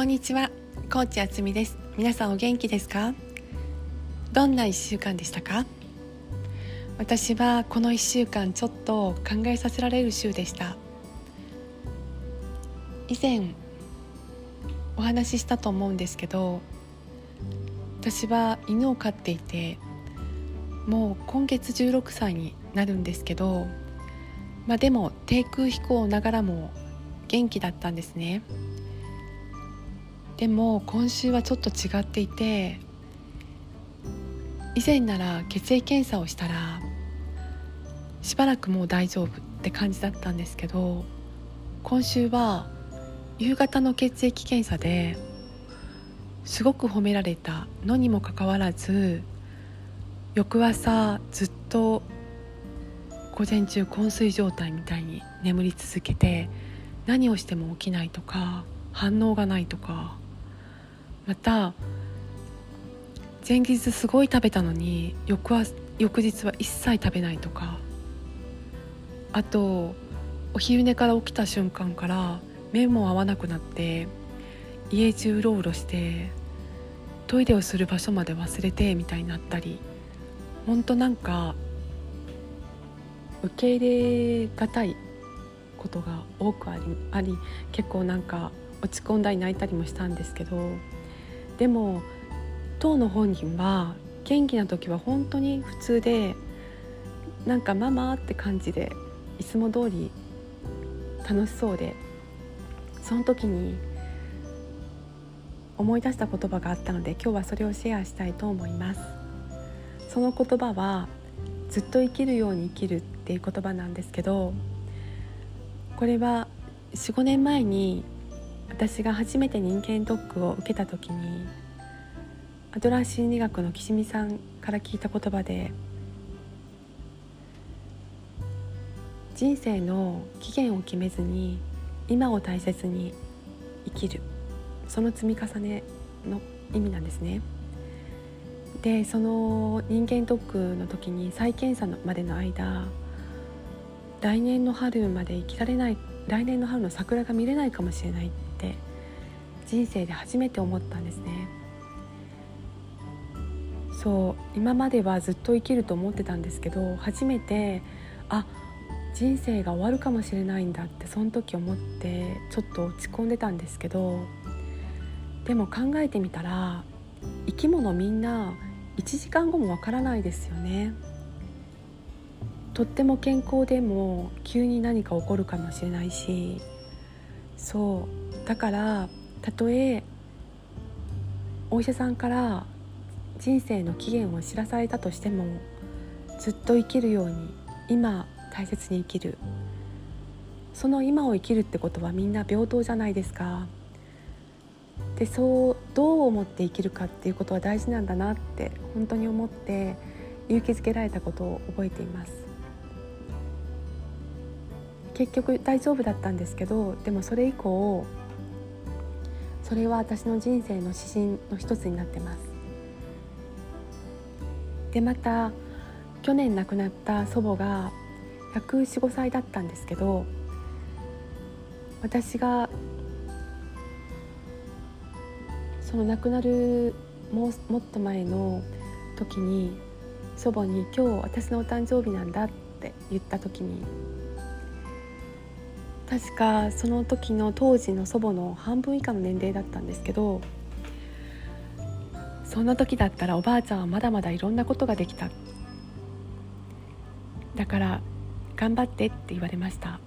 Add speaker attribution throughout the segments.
Speaker 1: こんにちは、コーチあつみです。皆さんお元気ですか？どんな1週間でしたか？私はこの1週間ちょっと考えさせられる週でした。以前お話ししたと思うんですけど私は犬を飼っていてもう今月16歳になるんですけどまあでも低空飛行ながらも元気だったんですね。でも今週はちょっと違っていて以前なら血液検査をしたらしばらくもう大丈夫って感じだったんですけど今週は夕方の血液検査ですごく褒められたのにもかかわらず翌朝ずっと午前中昏睡状態みたいに眠り続けて何をしても起きないとか反応がないとかまた前日すごい食べたのに翌は翌日は一切食べないとかあとお昼寝から起きた瞬間から目も合わなくなって家中うろうろしてトイレをする場所まで忘れてみたいになったりほんとなんか受け入れがたいことが多くありあり結構なんか落ち込んだり泣いたりもしたんですけどでも当の本人は元気な時は本当に普通でなんかママって感じでいつも通り楽しそうでその時に思い出した言葉があったので今日はそれをシェアしたいと思います。その言葉はずっと生きるように生きるっていう言葉なんですけどこれは45年前に私が初めて人間ドックを受けた時にアドラー心理学の岸見さんから聞いた言葉で人生の期限を決めずに今を大切に生きるその積み重ねの意味なんですね。でその人間ドックの時に再検査までの間来年の春まで生きられない来年の春の桜が見れないかもしれない人生で初めて思ったんですね。そう今まではずっと生きると思ってたんですけど初めてあ人生が終わるかもしれないんだってその時思ってちょっと落ち込んでたんですけどでも考えてみたら生き物みんな1時間後もわからないですよね。とっても健康でも急に何か起こるかもしれないしそうだからたとえお医者さんから人生の期限を知らされたとしてもずっと生きるように今大切に生きる。その今を生きるってことはみんな平等じゃないですか。でそうどう思って生きるかっていうことは大事なんだなって本当に思って勇気づけられたことを覚えています。結局大丈夫だったんですけどでもそれ以降それは私の人生の指針の一つになってます。でまた去年亡くなった祖母が145歳だったんですけど私がその亡くなるももっと前の時に祖母に「今日私のお誕生日なんだ」って言った時に確かその時の当時の祖母の半分以下の年齢だったんですけどそんな時だったらおばあちゃんはまだまだいろんなことができた。だから頑張ってって言われました。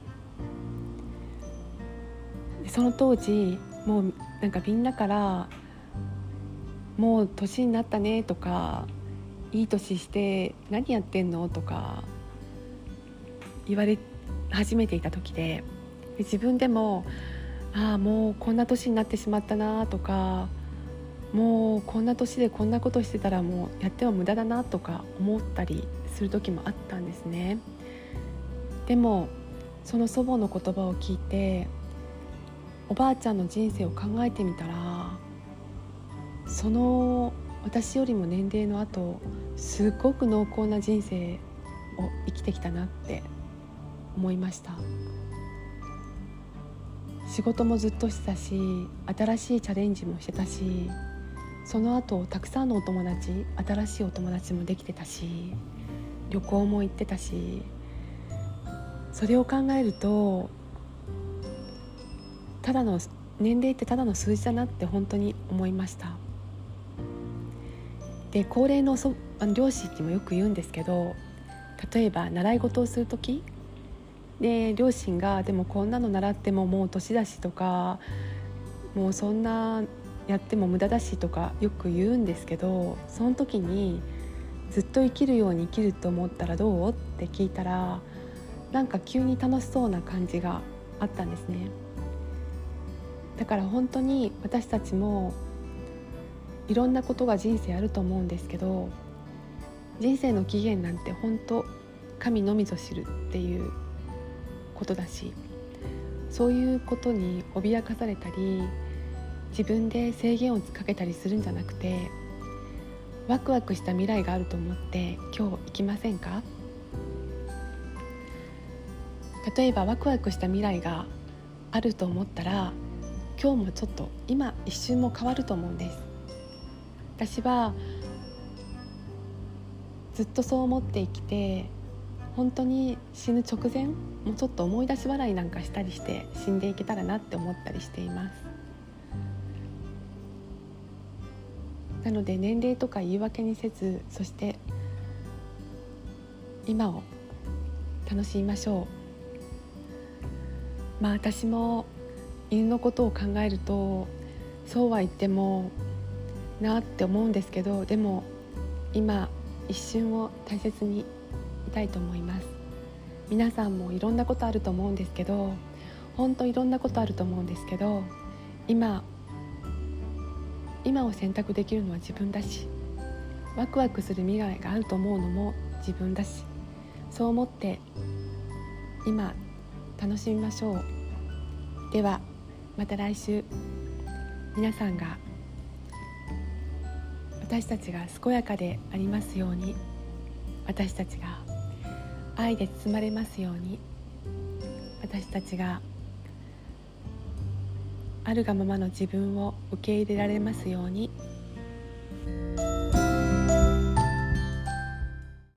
Speaker 1: その当時もうなんかみんなからもう年になったねとかいい年して何やってんのとか言われ始めていた時で自分でもああもうこんな年になってしまったなとかもうこんな年でこんなことしてたらもうやっても無駄だなとか思ったりする時もあったんですね。でもその祖母の言葉を聞いておばあちゃんの人生を考えてみたらその私よりも年齢の後すごく濃厚な人生を生きてきたなって思いました仕事もずっとしてたし新しいチャレンジもしてたしその後たくさんのお友達新しいお友達もできてたし旅行も行ってたしそれを考えるとただの年齢ってただの数字だなって本当に思いました。で高齢のそあの両親にもよく言うんですけど例えば習い事をする時で両親が「でもこんなの習ってももう年だし」とか「もうそんなやっても無駄だし」とかよく言うんですけどその時に「ずっと生きるように生きると思ったらどう?」って聞いたらなんか急に楽しそうな感じがあったんですね。だから本当に私たちもいろんなことが人生あると思うんですけど人生の起源なんて本当神のみぞ知るっていうことだしそういうことに脅かされたり自分で制限をかけたりするんじゃなくてワクワクした未来があると思って今日行きませんか？例えばワクワクした未来があると思ったら今日もちょっと今一瞬も変わると思うんです。私はずっとそう思って生きて本当に死ぬ直前もうちょっと思い出し笑いなんかしたりして死んでいけたらなって思ったりしています。なので年齢とか言い訳にせずそして今を楽しみましょう。まあ私も犬のことを考えるとそうは言ってもなって思うんですけどでも今一瞬を大切にたいと思います。皆さんもいろんなことあると思うんですけど本当いろんなことあると思うんですけど今今を選択できるのは自分だしワクワクする未来があると思うのも自分だしそう思って今楽しみましょう。ではまた来週皆さんが私たちが健やかでありますように私たちが愛で包まれますように私たちがあるがままの自分を受け入れられますように。